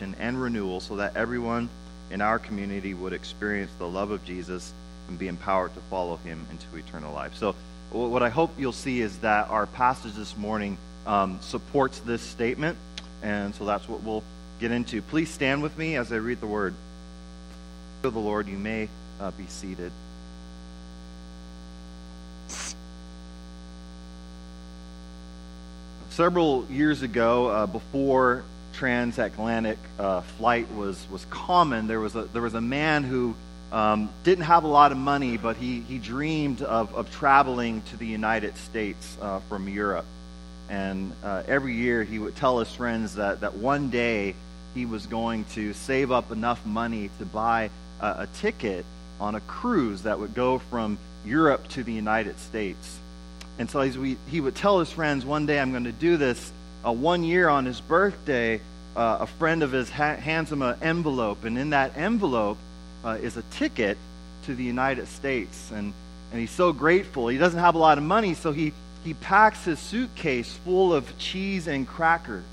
transformation and renewal so that everyone in our community would experience the love of Jesus and be empowered to follow him into eternal life. So, what I hope you'll see is that our passage this morning um, supports this statement, and so that's what we'll get into. Please stand with me as I read the word of the Lord. You may uh, be seated. Several years ago, uh, before transatlantic uh, flight was, was common, there was a, there was a man who um, didn't have a lot of money, but he, he dreamed of, of traveling to the United States uh, from Europe. And uh, every year he would tell his friends that, that one day he was going to save up enough money to buy a, a ticket on a cruise that would go from Europe to the United States. And so we, he would tell his friends, one day I'm going to do this. Uh, one year on his birthday, uh, a friend of his ha- hands him an envelope, and in that envelope uh, is a ticket to the United States. And, and he's so grateful. He doesn't have a lot of money, so he, he packs his suitcase full of cheese and crackers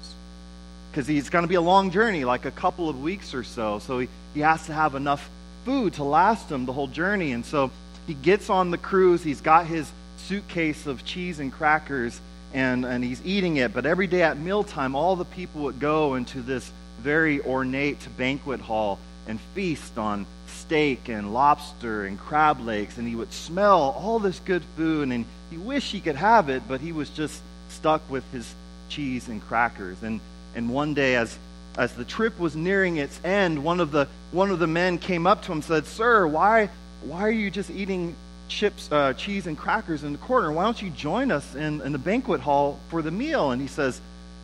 because he's going to be a long journey, like a couple of weeks or so. So he, he has to have enough food to last him the whole journey. And so he gets on the cruise. He's got his suitcase of cheese and crackers, and, and he's eating it. But every day at mealtime, all the people would go into this very ornate banquet hall and feast on steak and lobster and crab legs. And he would smell all this good food, and he wished he could have it, but he was just stuck with his cheese and crackers. And and one day, as, as the trip was nearing its end, one of the, one of the men came up to him and said, Sir, why, why are you just eating chips, uh, cheese, and crackers in the corner? Why don't you join us in, in the banquet hall for the meal? And he says,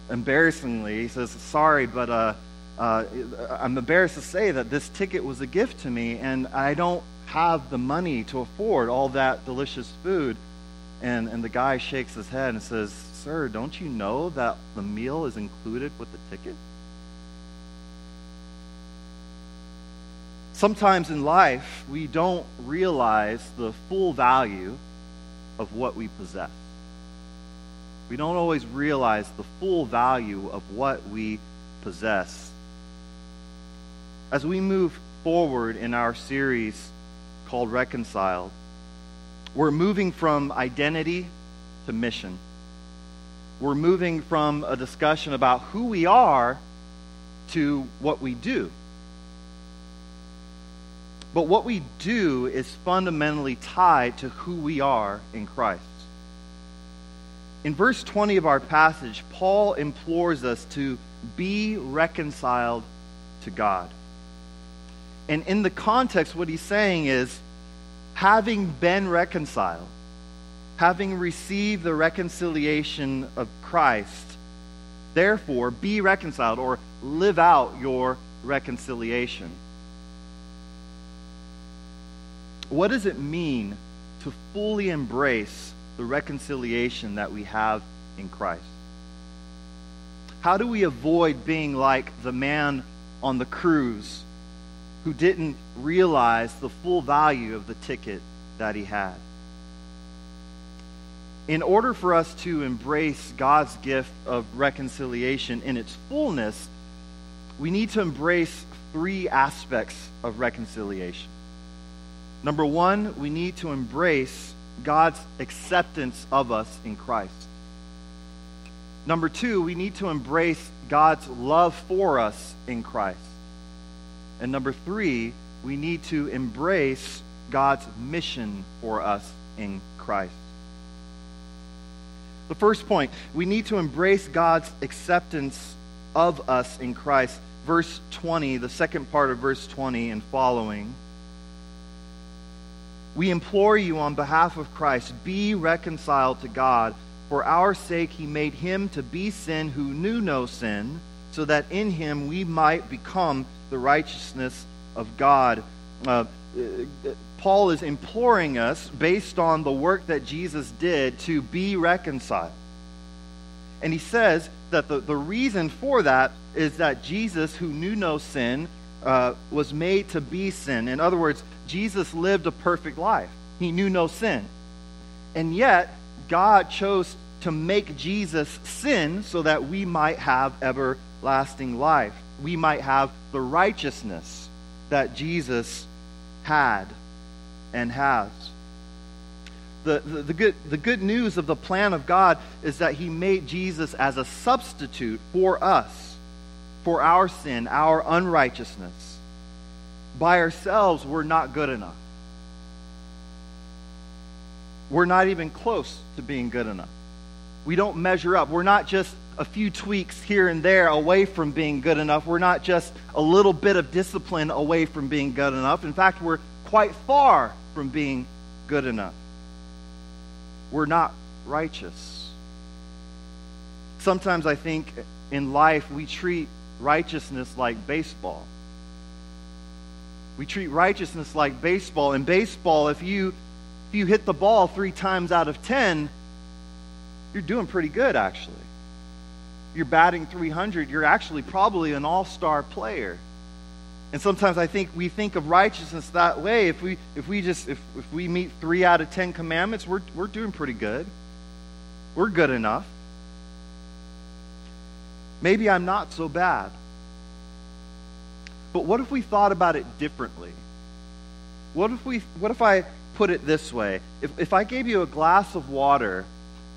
embarrassingly, he says, Sorry, but uh, uh, I'm embarrassed to say that this ticket was a gift to me, and I don't have the money to afford all that delicious food. And, and the guy shakes his head and says, Sir, don't you know that the meal is included with the ticket? Sometimes in life, we don't realize the full value of what we possess. We don't always realize the full value of what we possess. As we move forward in our series called Reconciled, we're moving from identity to mission we're moving from a discussion about who we are to what we do. But what we do is fundamentally tied to who we are in Christ. In verse 20 of our passage, Paul implores us to be reconciled to God. And in the context, what he's saying is having been reconciled, having received the reconciliation of Christ, therefore be reconciled or live out your reconciliation. What does it mean to fully embrace the reconciliation that we have in Christ? How do we avoid being like the man on the cruise who didn't realize the full value of the ticket that he had? in order for us to embrace God's gift of reconciliation in its fullness, we need to embrace three aspects of reconciliation. Number one, we need to embrace God's acceptance of us in Christ. Number two, we need to embrace God's love for us in Christ. And number three, we need to embrace God's mission for us in Christ. The first point, we need to embrace God's acceptance of us in Christ. Verse 20, the second part of verse 20 and following. We implore you on behalf of Christ, be reconciled to God. For our sake, he made him to be sin who knew no sin, so that in him we might become the righteousness of God. Uh, Paul is imploring us, based on the work that Jesus did, to be reconciled. And he says that the, the reason for that is that Jesus, who knew no sin, uh, was made to be sin. In other words, Jesus lived a perfect life, he knew no sin. And yet, God chose to make Jesus sin so that we might have everlasting life. we might have the righteousness that Jesus had and has. The, the, the, good, the good news of the plan of God is that He made Jesus as a substitute for us, for our sin, our unrighteousness. By ourselves, we're not good enough. We're not even close to being good enough. We don't measure up. We're not just a few tweaks here and there away from being good enough. We're not just a little bit of discipline away from being good enough. In fact, we're quite far from being good enough. We're not righteous. Sometimes I think in life we treat righteousness like baseball. We treat righteousness like baseball. In baseball, if you if you hit the ball three times out of ten, you're doing pretty good actually. You're batting 300, you're actually probably an all-star player. And sometimes I think we think of righteousness that way. If we, if we just if, if we meet three out of ten commandments, we're, we're doing pretty good. We're good enough. Maybe I'm not so bad. But what if we thought about it differently? What if we what if I put it this way? If if I gave you a glass of water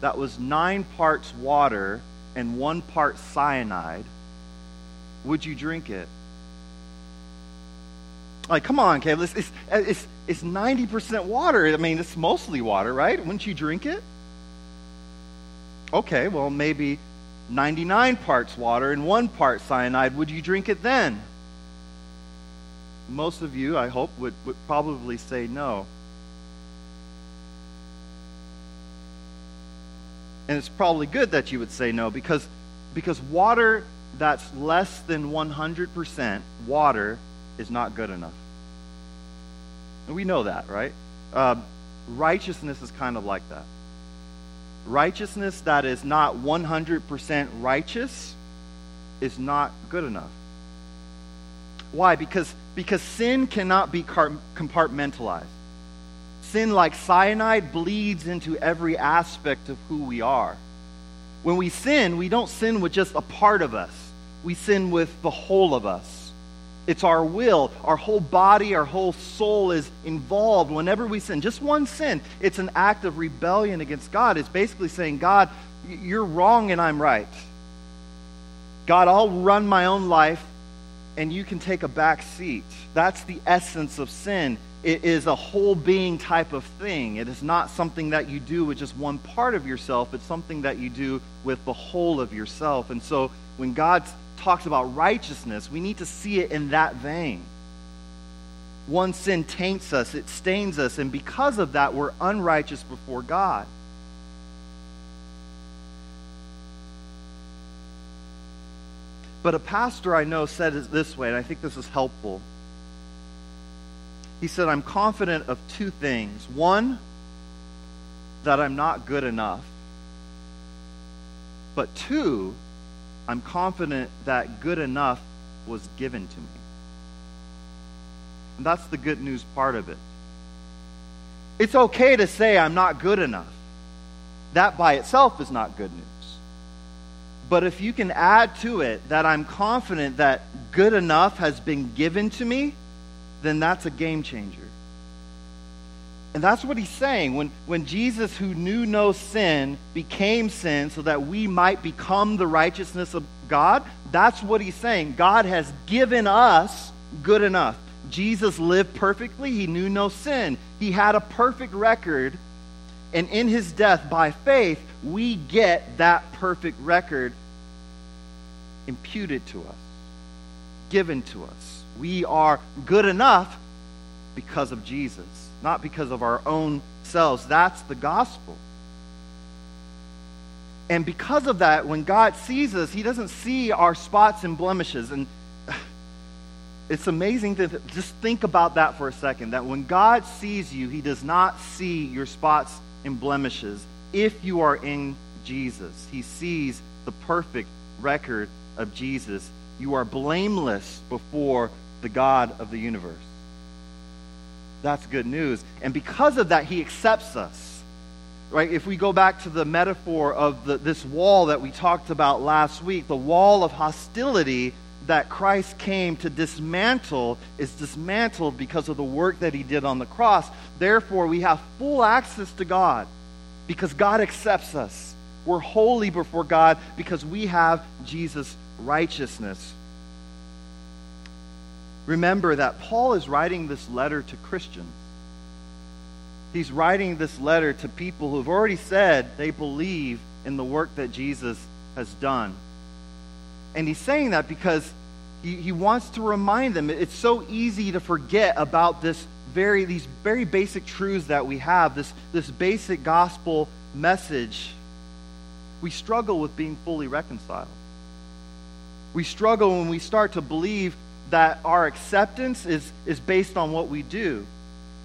that was nine parts water and one part cyanide, would you drink it? Like, come on, Caleb. It's, it's, it's, it's 90% water. I mean, it's mostly water, right? Wouldn't you drink it? Okay, well, maybe 99 parts water and one part cyanide. Would you drink it then? Most of you, I hope, would, would probably say no. And it's probably good that you would say no because, because water that's less than 100% water is not good enough. And we know that, right? Uh, righteousness is kind of like that. Righteousness that is not 100% righteous is not good enough. Why? Because, because sin cannot be compartmentalized. Sin, like cyanide, bleeds into every aspect of who we are. When we sin, we don't sin with just a part of us, we sin with the whole of us. It's our will. Our whole body, our whole soul is involved whenever we sin. Just one sin, it's an act of rebellion against God. It's basically saying, God, you're wrong and I'm right. God, I'll run my own life and you can take a back seat. That's the essence of sin. It is a whole being type of thing. It is not something that you do with just one part of yourself, it's something that you do with the whole of yourself. And so when God's talks about righteousness, we need to see it in that vein. One sin taints us, it stains us, and because of that, we're unrighteous before God. But a pastor I know said it this way, and I think this is helpful. He said, I'm confident of two things. One, that I'm not good enough. But two, I'm confident that good enough was given to me. And that's the good news part of it. It's okay to say I'm not good enough. That by itself is not good news. But if you can add to it that I'm confident that good enough has been given to me, then that's a game changer. And that's what he's saying. When, when Jesus, who knew no sin, became sin so that we might become the righteousness of God, that's what he's saying. God has given us good enough. Jesus lived perfectly, he knew no sin, he had a perfect record. And in his death, by faith, we get that perfect record imputed to us, given to us. We are good enough because of Jesus not because of our own selves. That's the gospel. And because of that, when God sees us, He doesn't see our spots and blemishes. And it's amazing to just think about that for a second that when God sees you, He does not see your spots and blemishes if you are in Jesus. He sees the perfect record of Jesus. You are blameless before the God of the universe. That's good news. And because of that, he accepts us. Right? If we go back to the metaphor of the, this wall that we talked about last week, the wall of hostility, that Christ came to dismantle is dismantled because of the work that he did on the cross. Therefore, we have full access to God because God accepts us. We're holy before God because we have Jesus' righteousness. Remember that Paul is writing this letter to Christians. He's writing this letter to people who've already said they believe in the work that Jesus has done. And he's saying that because he, he wants to remind them. It's so easy to forget about this very, these very basic truths that we have, this, this basic gospel message. We struggle with being fully reconciled. We struggle when we start to believe that our acceptance is, is based on what we do.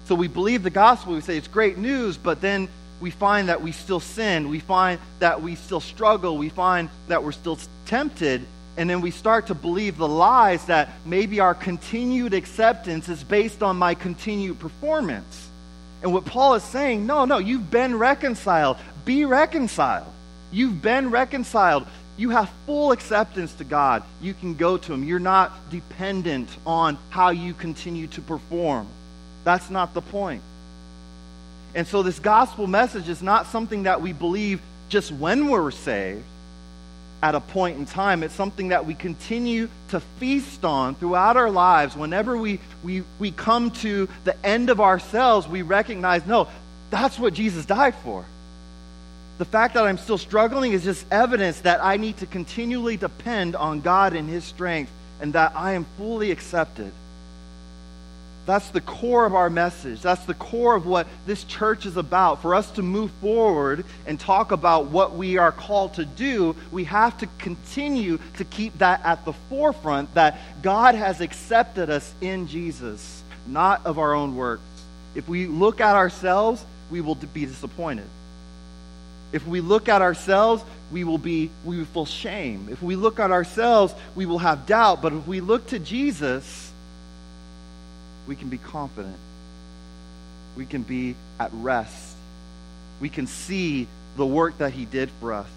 So we believe the gospel, we say it's great news, but then we find that we still sin. We find that we still struggle. We find that we're still tempted. And then we start to believe the lies that maybe our continued acceptance is based on my continued performance. And what Paul is saying, no, no, you've been reconciled. Be reconciled. You've been reconciled. You have full acceptance to God. You can go to Him. You're not dependent on how you continue to perform. That's not the point. And so, this gospel message is not something that we believe just when we're saved at a point in time. It's something that we continue to feast on throughout our lives. Whenever we, we, we come to the end of ourselves, we recognize no, that's what Jesus died for. The fact that I'm still struggling is just evidence that I need to continually depend on God and His strength and that I am fully accepted. That's the core of our message. That's the core of what this church is about. For us to move forward and talk about what we are called to do, we have to continue to keep that at the forefront that God has accepted us in Jesus, not of our own works. If we look at ourselves, we will be disappointed. If we look at ourselves, we will be we will feel shame. If we look at ourselves, we will have doubt. But if we look to Jesus, we can be confident. We can be at rest. We can see the work that He did for us.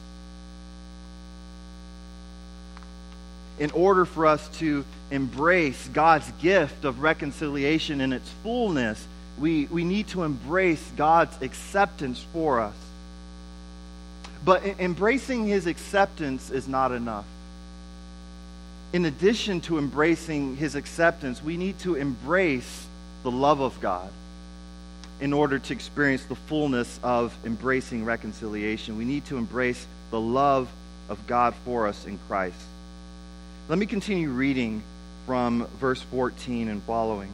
In order for us to embrace God's gift of reconciliation in its fullness, we, we need to embrace God's acceptance for us. But embracing His acceptance is not enough in addition to embracing his acceptance, we need to embrace the love of God in order to experience the fullness of embracing reconciliation. We need to embrace the love of God for us in Christ. Let me continue reading from verse 14 and following.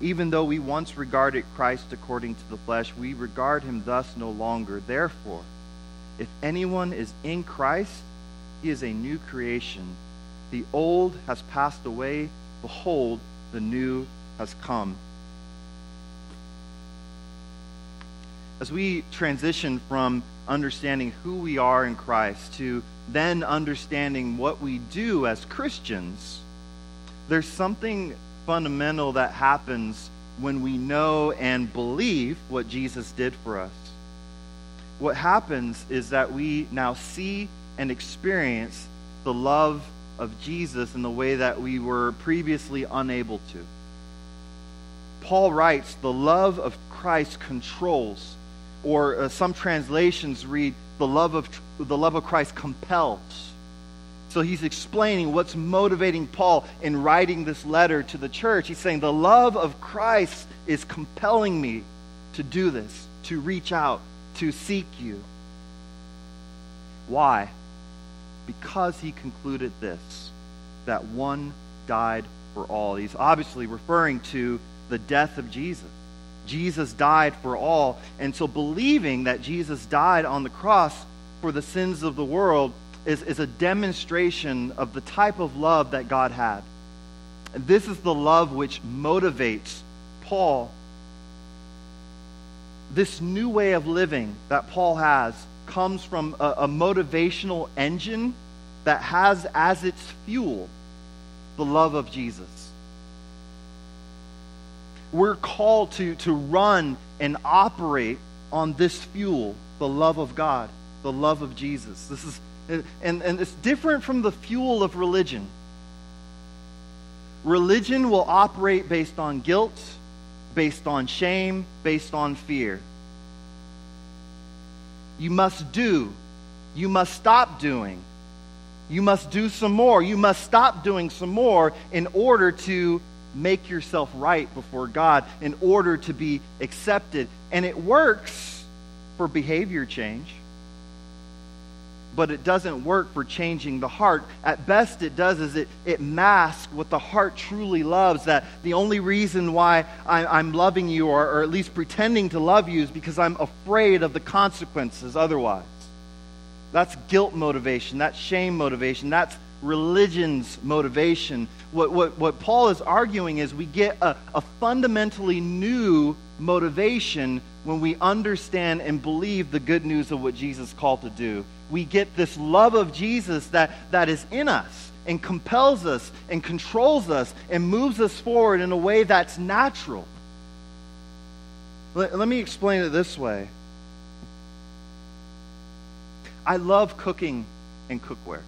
Even though we once regarded Christ according to the flesh, we regard him thus no longer. Therefore, if anyone is in Christ, he is a new creation. The old has passed away. Behold, the new has come. As we transition from understanding who we are in Christ to then understanding what we do as Christians, there's something fundamental that happens when we know and believe what Jesus did for us. What happens is that we now see and experience the love of Jesus in the way that we were previously unable to. Paul writes, the love of Christ controls, or uh, some translations read, the love of the love of Christ compels. So he's explaining what's motivating Paul in writing this letter to the church. He's saying the love of Christ is compelling me to do this, to reach out, to seek you. Why? because he concluded this that one died for all. He's obviously referring to the death of Jesus. Jesus died for all. And so, believing that Jesus died on the cross for the sins of the world is, is a demonstration of the type of love that God had. And this is the love which motivates Paul. This new way of living that Paul has comes from a, a motivational engine that has as its fuel the love of Jesus. We're called to, to run and operate on this fuel, the love of God, the love of Jesus. This is and, and it's different from the fuel of religion. Religion will operate based on guilt, based on shame, based on fear. You must do. You must stop doing. You must do some more. You must stop doing some more in order to make yourself right before God, in order to be accepted. And it works for behavior change but it doesn't work for changing the heart. At best, it does is it, it masks what the heart truly loves. That the only reason why I, am loving you, or, or at least pretending to love you, is because I'm afraid of the consequences otherwise. That's guilt motivation, that's shame motivation, that's religion's motivation. What, what, what Paul is arguing is we get a, a fundamentally new motivation when we understand and believe the good news of what Jesus called to do we get this love of Jesus that, that is in us and compels us and controls us and moves us forward in a way that's natural. Let, let me explain it this way I love cooking and cookware.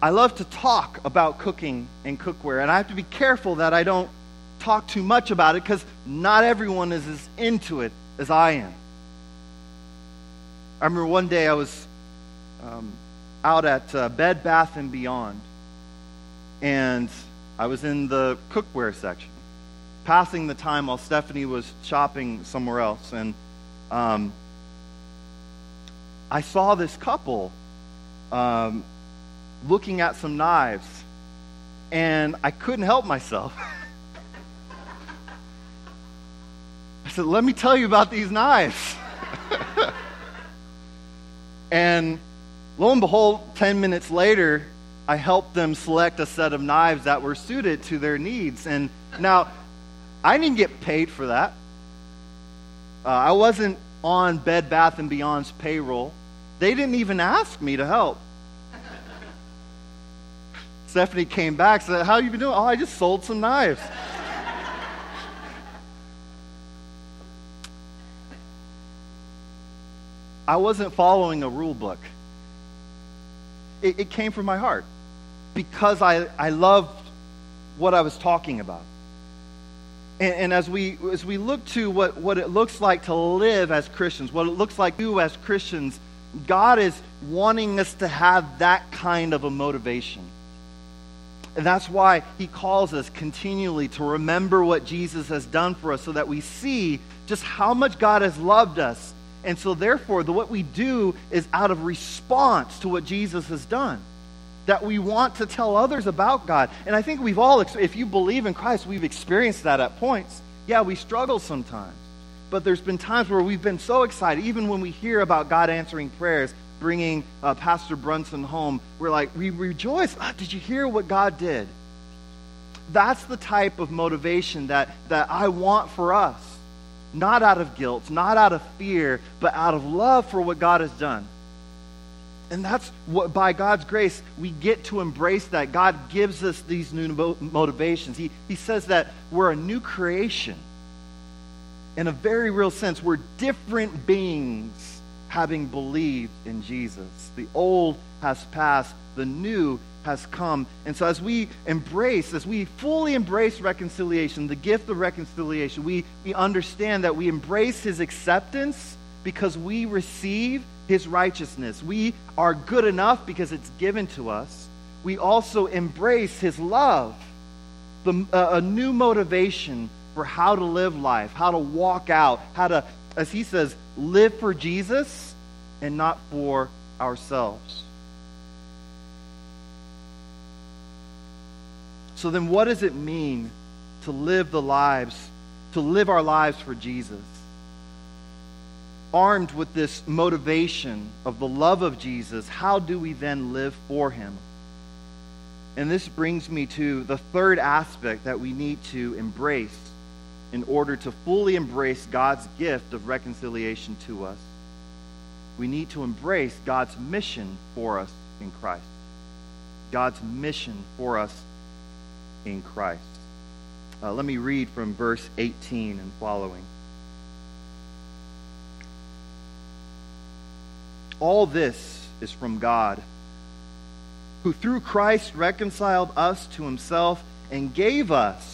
I love to talk about cooking and cookware, and I have to be careful that I don't talk too much about it because not everyone is as into it as I am. I remember one day I was um, out at uh, Bed Bath and Beyond, and I was in the cookware section, passing the time while Stephanie was shopping somewhere else, and um, I saw this couple um, looking at some knives, and I couldn't help myself. I said, "Let me tell you about these knives." And lo and behold, 10 minutes later, I helped them select a set of knives that were suited to their needs. And now, I didn't get paid for that. Uh, I wasn't on Bed Bath and Beyond's payroll. They didn't even ask me to help. Stephanie came back said, "How you been doing?" "Oh, I just sold some knives." I wasn't following a rule book. It, it came from my heart because I, I loved what I was talking about. And, and, as, we, as we look to what, what it looks like to live as Christians, what it looks like to as Christians, God is wanting us to have that kind of a motivation. And that's why he calls us continually to remember what Jesus has done for us so that we see just how much God has loved us and so, therefore, the, what we do is out of response to what Jesus has done. That we want to tell others about God. And I think we've all, if you believe in Christ, we've experienced that at points. Yeah, we struggle sometimes. But there's been times where we've been so excited, even when we hear about God answering prayers, bringing uh, Pastor Brunson home, we're like, we rejoice. Ah, did you hear what God did? That's the type of motivation that, that I want for us not out of guilt, not out of fear, but out of love for what God has done. And that's what, by God's grace, we get to embrace that. God gives us these new motivations. He, he says that we're a new creation. In a very real sense, we're different beings having believed in Jesus. The old has passed, the new has come. And so, as we embrace, as we fully embrace reconciliation, the gift of reconciliation, we, we understand that we embrace his acceptance because we receive his righteousness. We are good enough because it's given to us. We also embrace his love, the, uh, a new motivation for how to live life, how to walk out, how to, as he says, live for Jesus and not for ourselves. So then, what does it mean to live the lives, to live our lives for Jesus? armed with this motivation of the love of Jesus, how do we then live for him? And this brings me to the third aspect that we need to embrace in order to fully embrace God's gift of reconciliation to us. We need to embrace God's mission for us in Christ. God's mission for us in Christ. Uh, let me read from verse 18 and following. All this is from God who through Christ reconciled us to himself and gave us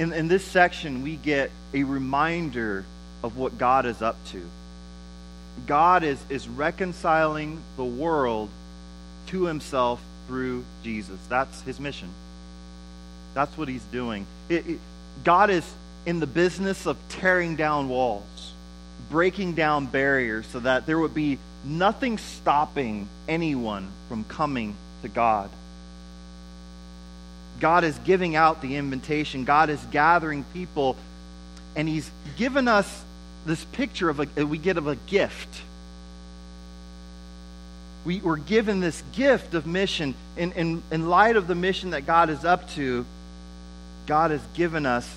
in, in this section, we get a reminder of what God is up to. God is, is reconciling the world to himself through Jesus. That's his mission. That's what he's doing. It, it, God is in the business of tearing down walls, breaking down barriers so that there would be nothing stopping anyone from coming to God. God is giving out the invitation. God is gathering people, and He's given us this picture of a we get of a gift. We were given this gift of mission. In, in, in light of the mission that God is up to, God has given us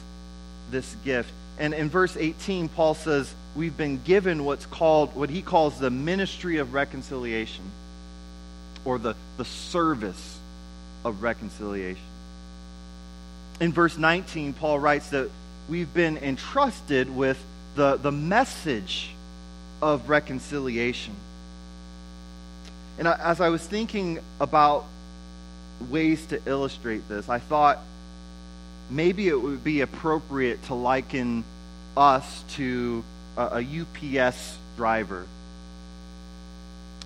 this gift. And in verse 18, Paul says, We've been given what's called, what he calls the ministry of reconciliation, or the, the service of reconciliation in verse 19, Paul writes that we've been entrusted with the, the message of reconciliation. And as I was thinking about ways to illustrate this, I thought maybe it would be appropriate to liken us to a, a UPS driver.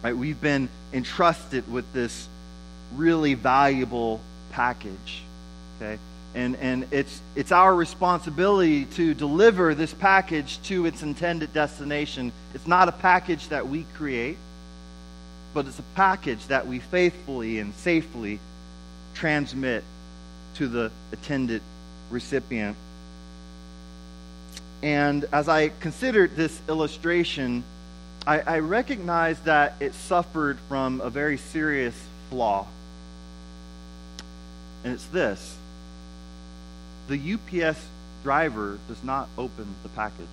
Right, we've been entrusted with this really valuable package. Okay? And, and it's, it's our responsibility to deliver this package to its intended destination. It's not a package that we create, but it's a package that we faithfully and safely transmit to the intended recipient. And as I considered this illustration, I, I recognized that it suffered from a very serious flaw. And it's this the UPS driver does not open the package.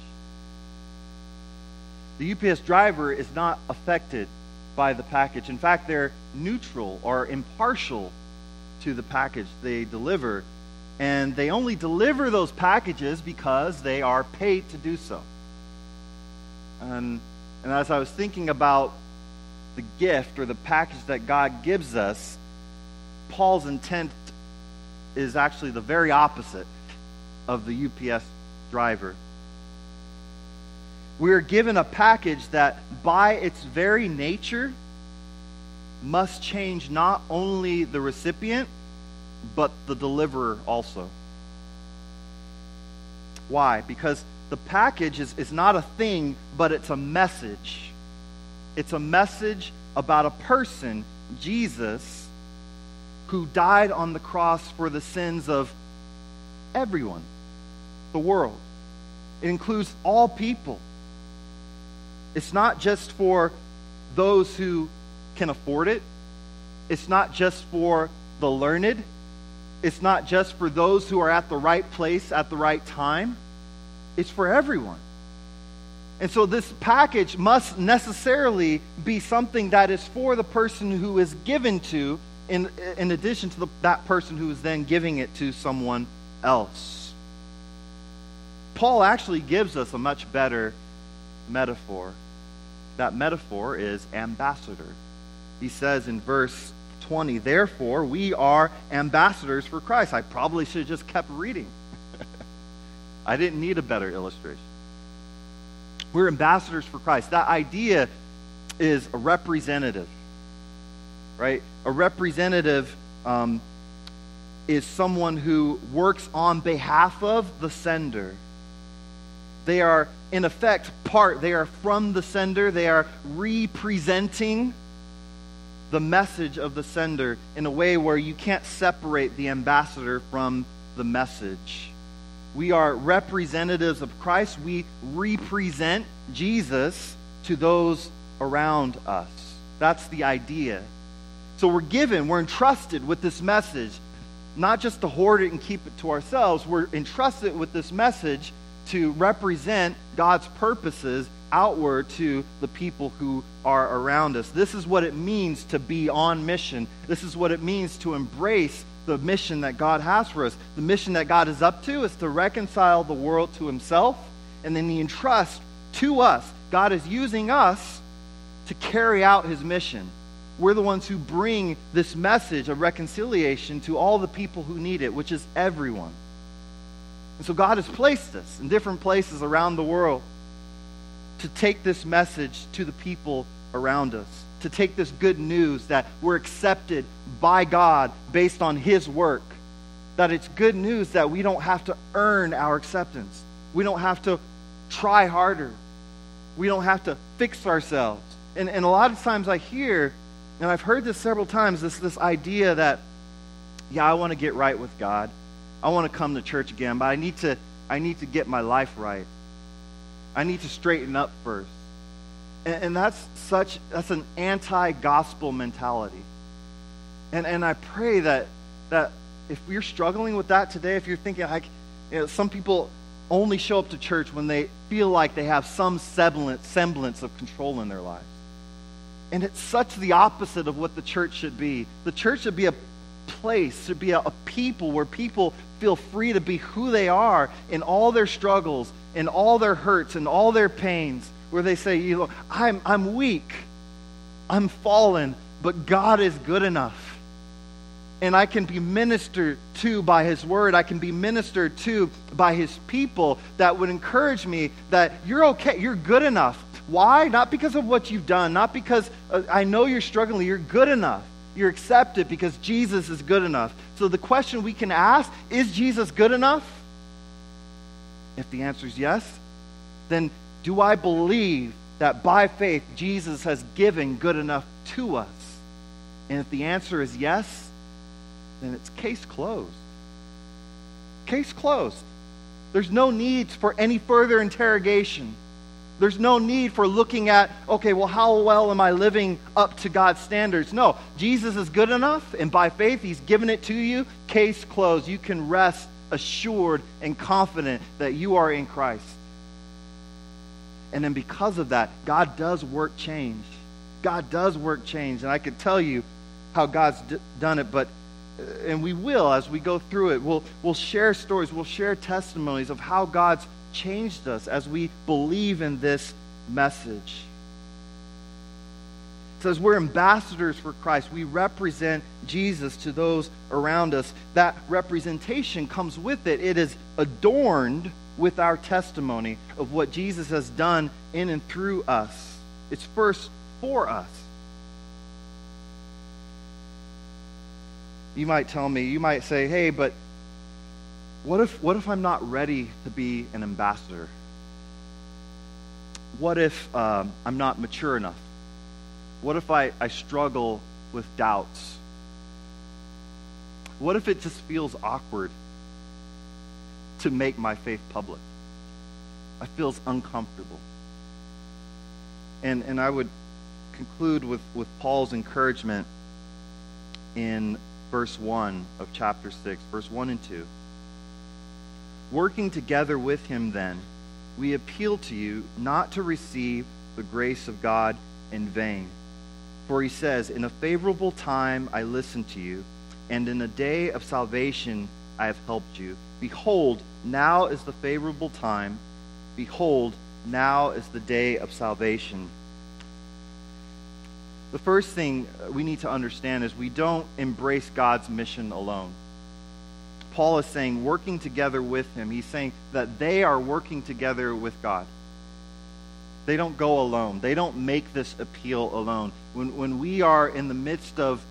The UPS driver is not affected by the package. In fact, they're neutral or impartial to the package they deliver. And they only deliver those packages because they are paid to do so. And, and as I was thinking about the gift or the package that God gives us, Paul's intent is actually the very opposite of the UPS driver. We're given a package that, by its very nature, must change not only the recipient, but the deliverer also. Why? Because the package is, is not a thing, but it's a message. It's a message about a person, Jesus, who died on the cross for the sins of everyone, the world. It includes all people. It's not just for those who can afford it, it's not just for the learned, it's not just for those who are at the right place at the right time, it's for everyone. And so this package must necessarily be something that is for the person who is given to in, in addition to the, that person who is then giving it to someone else. Paul actually gives us a much better metaphor. That metaphor is ambassador. He says in verse 20, Therefore, we are ambassadors for Christ. I probably should have just kept reading. I didn't need a better illustration. We're ambassadors for Christ. That idea is a representative, right? A representative um, is someone who works on behalf of the sender. They are, in effect, part, they are from the sender, they are representing the message of the sender in a way where you can't separate the ambassador from the message. We are representatives of Christ. We represent Jesus to those around us. That's the idea. So we're given, we're entrusted with this message, not just to hoard it and keep it to ourselves. We're entrusted with this message to represent God's purposes outward to the people who are around us. This is what it means to be on mission. This is what it means to embrace the mission that God has for us. The mission that God is up to is to reconcile the world to himself, and then he entrusts to us. God is using us to carry out his mission. We're the ones who bring this message of reconciliation to all the people who need it, which is everyone. And so God has placed us in different places around the world to take this message to the people around us to take this good news that we're accepted by God based on His work. That it's good news that we don't have to earn our acceptance. We don't have to try harder. We don't have to fix ourselves. And, and a lot of times I hear, and I've heard this several times, this, this idea that, yeah, I want to get right with God. I want to come to church again, but I need to, I need to get my life right. I need to straighten up first. And, and that's such, that's an anti-gospel mentality. And, and I pray that, that if you're struggling with that today, if you're thinking, like, you know, some people only show up to church when they feel like they have some semblance, semblance of control in their lives. And it's such the opposite of what the church should be. The church should be a place, should be a, a, people where people feel free to be who they are in all their struggles, in all their hurts, in all their pains where they say, you know, I'm, I'm weak, I'm fallen, but God is good enough. And I can be ministered to by His Word. I can be ministered to by His people that would encourage me that you're okay, you're good enough. Why? Not because of what you've done, not because uh, I know you're struggling, you're good enough. You're accepted because Jesus is good enough. So the question we can ask is Jesus good enough? If the answer is yes, then do I believe that by faith Jesus has given good enough to us? And if the answer is yes, then it's case closed. Case closed. There's no need for any further interrogation. There's no need for looking at, okay, well, how well am I living up to God's standards? No, Jesus is good enough, and by faith, He's given it to you. Case closed. You can rest assured and confident that you are in Christ. And then because of that, God does work change. God does work change. And I could tell you how God's d- done it, but uh, and we will as we go through it. We'll, we'll share stories, we'll share testimonies of how God's changed us as we believe in this message. It says we're ambassadors for Christ. We represent Jesus to those around us. That representation comes with it. It is adorned with our testimony of what Jesus has done in and through us. It's first for us. You might tell me, you might say, hey, but what if, what if I'm not ready to be an ambassador? What if um, I'm not mature enough? What if I, I struggle with doubts? What if it just feels awkward? to make my faith public. I feels uncomfortable. And, and I would conclude with, with Paul's encouragement in verse 1 of chapter 6, verse 1 and 2. Working together with him, then, we appeal to you not to receive the grace of God in vain. For he says, In a favorable time I listened to you, and in a day of salvation I have helped you. Behold, now is the favorable time. Behold, now is the day of salvation. The first thing we need to understand is we don't embrace God's mission alone. Paul is saying, working together with him. He's saying that they are working together with God. they don't go alone. They don't make this appeal alone. When, when we are in the midst of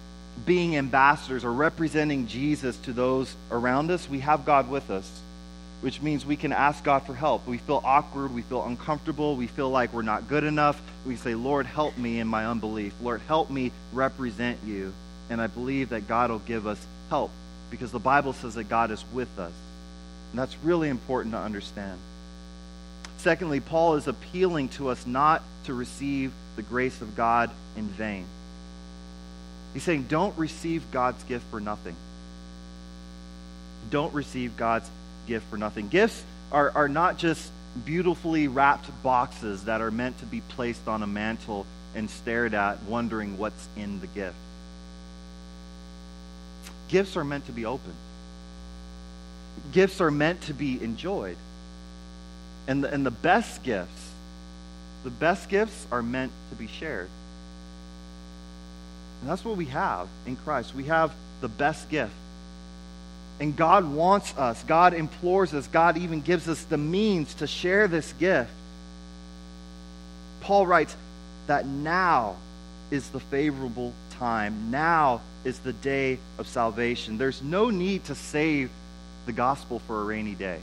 being ambassadors or representing Jesus to those around us, we have God with us, which means we can ask God for help. We feel awkward, we feel uncomfortable, we feel like we're not good enough. We say, Lord, help me in my unbelief. Lord, help me represent you. And I believe that God will give us help because the Bible says that God is with us. And that's really important to understand. Secondly, Paul is appealing to us not to receive the grace of God in vain. He's saying, don't receive God's gift for nothing. Don't receive God's gift for nothing. Gifts are, are not just beautifully wrapped boxes that are meant to be placed on a mantle and stared at, wondering what's in the gift. Gifts are meant to be opened, gifts are meant to be enjoyed. And the, and the best gifts, the best gifts are meant to be shared. And that's what we have in Christ. We have the best gift. And God wants us, God implores us, God even gives us the means to share this gift. Paul writes that now is the favorable time. Now is the day of salvation. There's no need to save the gospel for a rainy day.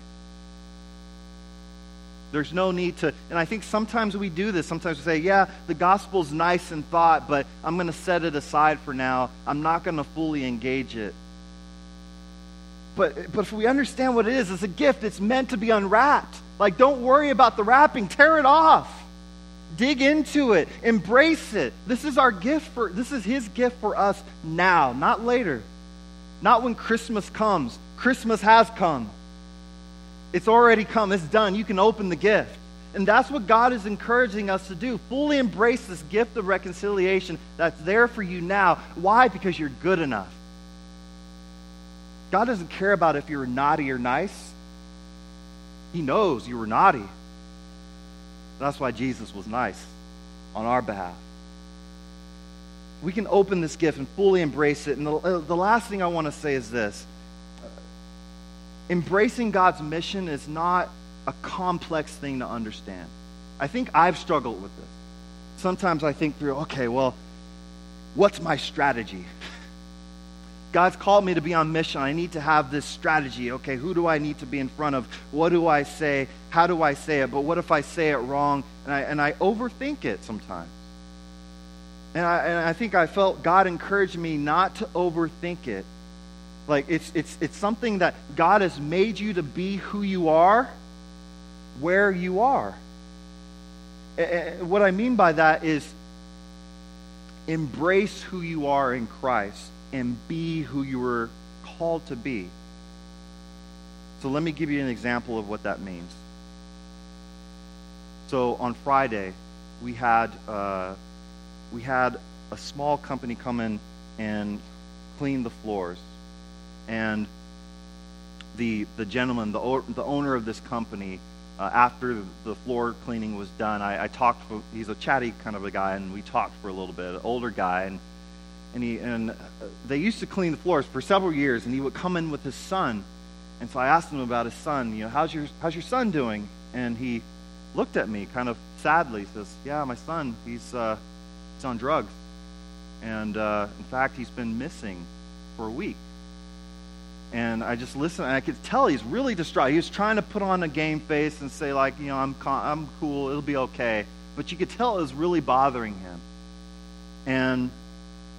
There's no need to, and I think sometimes we do this. Sometimes we say, yeah, the gospel's nice in thought, but I'm going to set it aside for now. I'm not going to fully engage it. But, but if we understand what it is, it's a gift. It's meant to be unwrapped. Like, don't worry about the wrapping. Tear it off. Dig into it. Embrace it. This is our gift for, this is his gift for us now, not later. Not when Christmas comes. Christmas has come. It's already come. It's done. You can open the gift. And that's what God is encouraging us to do. Fully embrace this gift of reconciliation that's there for you now. Why? Because you're good enough. God doesn't care about if you're naughty or nice. He knows you were naughty. That's why Jesus was nice on our behalf. We can open this gift and fully embrace it. And the, uh, the last thing I want to say is this embracing God's mission is not a complex thing to understand. I think I've struggled with this. Sometimes I think through, okay, well, what's my strategy? God's called me to be on mission. I need to have this strategy. Okay, who do I need to be in front of? What do I say? How do I say it? But what if I say it wrong? And I, and I overthink it sometimes. And I, and I think I felt God encouraged me not to overthink it, like it's it's it's something that God has made you to be who you are, where you are. And what I mean by that is embrace who you are in Christ and be who you were called to be. So let me give you an example of what that means. So on Friday, we had uh, we had a small company come in and clean the floors and the the gentleman, the the owner of this company, uh, after the floor cleaning was done, I, I talked. For, he's a chatty kind of a guy, and we talked for a little bit. An older guy, and and he and uh, they used to clean the floors for several years, and he would come in with his son, and so I asked him about his son. You know, how's your how's your son doing? And he looked at me kind of sadly. Says, "Yeah, my son, he's uh, he's on drugs, and uh, in fact, he's been missing for a week." And I just listened, and I could tell he's really distraught. He was trying to put on a game face and say, like, you know, I'm, I'm cool, it'll be okay. But you could tell it was really bothering him. And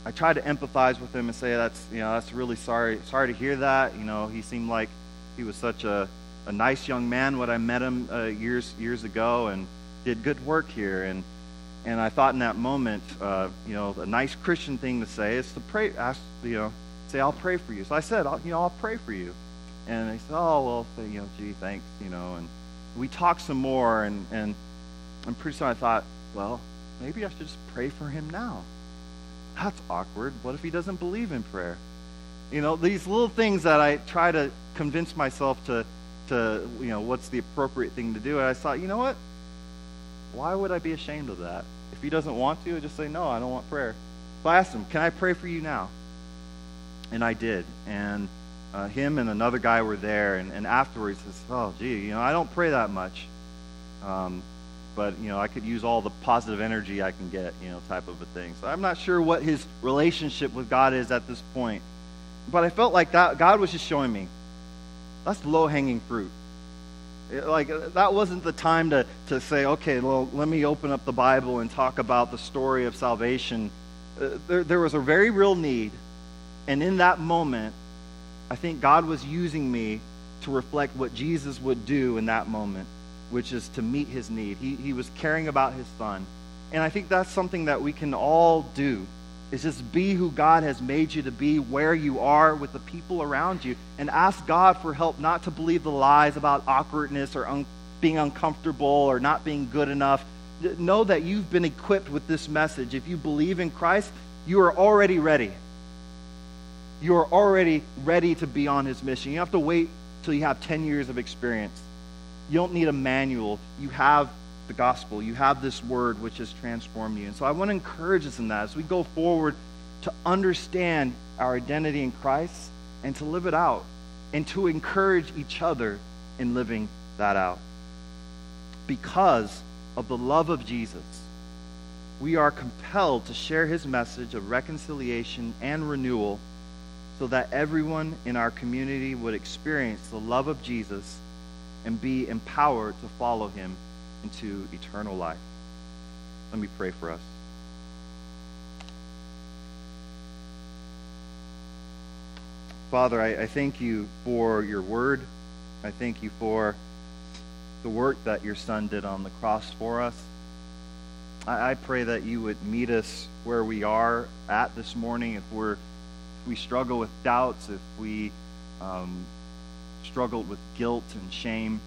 I tried to empathize with him and say, that's, you know, that's really sorry, sorry to hear that. You know, he seemed like he was such a, a nice young man when I met him uh, years, years ago and did good work here. And, and I thought in that moment, uh, you know, a nice Christian thing to say is to pray, ask, you know, say, I'll pray for you. So I said, I'll, you know, I'll pray for you. And he said, oh, well, you know, gee, thanks, you know. And we talked some more, and, and, and pretty soon I thought, well, maybe I should just pray for him now. That's awkward. What if he doesn't believe in prayer? You know, these little things that I try to convince myself to, to you know, what's the appropriate thing to do. And I thought, you know what? Why would I be ashamed of that? If he doesn't want to, just say, no, I don't want prayer. So I asked him, can I pray for you now? And I did. And uh, him and another guy were there. And, and afterwards, he says, oh, gee, you know, I don't pray that much. Um, but you know I could use all the positive energy I can get, you know, type of a thing. So I'm not sure what his relationship with God is at this point, but I felt like that God was just showing me that's low hanging fruit. It, like that wasn't the time to to say, okay, well, let me open up the Bible and talk about the story of salvation. Uh, there, there was a very real need, and in that moment, I think God was using me to reflect what Jesus would do in that moment which is to meet his need. He, he was caring about his son. And I think that's something that we can all do is just be who God has made you to be, where you are with the people around you, and ask God for help not to believe the lies about awkwardness or un- being uncomfortable or not being good enough. Know that you've been equipped with this message. If you believe in Christ, you are already ready. You are already ready to be on his mission. You have to wait till you have 10 years of experience. You don't need a manual. You have the gospel. You have this word which has transformed you. And so I want to encourage us in that as we go forward to understand our identity in Christ and to live it out and to encourage each other in living that out. Because of the love of Jesus, we are compelled to share his message of reconciliation and renewal so that everyone in our community would experience the love of Jesus and be empowered to follow him into eternal life. Let me pray for us. Father, I, I, thank you for your word. I thank you for the work that your son did on the cross for us. I, I pray that you would meet us where we are at this morning. If we're if we struggle with doubts, if we um, struggled with guilt and shame.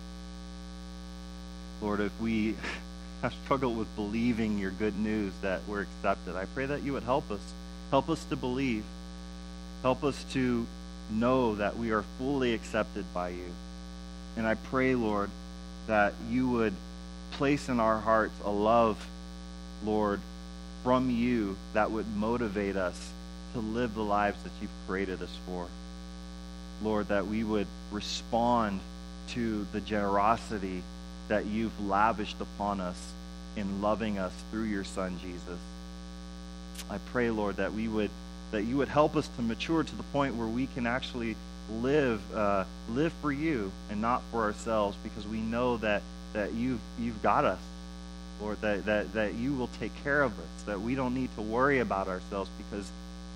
Lord, if we have struggled with believing your good news that we're accepted, I pray that you would help us. Help us to believe. Help us to know that we are fully accepted by you. And I pray, Lord, that you would place in our hearts a love, Lord, from you that would motivate us to live the lives that you've created us for. Lord, that we would respond to the generosity that you've lavished upon us in loving us through your son Jesus. I pray, Lord, that we would that you would help us to mature to the point where we can actually live uh, live for you and not for ourselves, because we know that that you've you've got us, Lord. That that that you will take care of us. That we don't need to worry about ourselves, because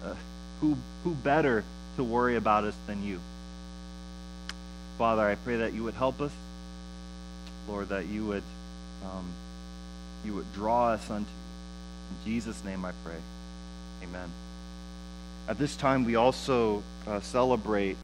uh, who who better to worry about us than you? Father, I pray that you would help us, Lord, that you would um, you would draw us unto you. In Jesus' name I pray. Amen. At this time, we also uh, celebrate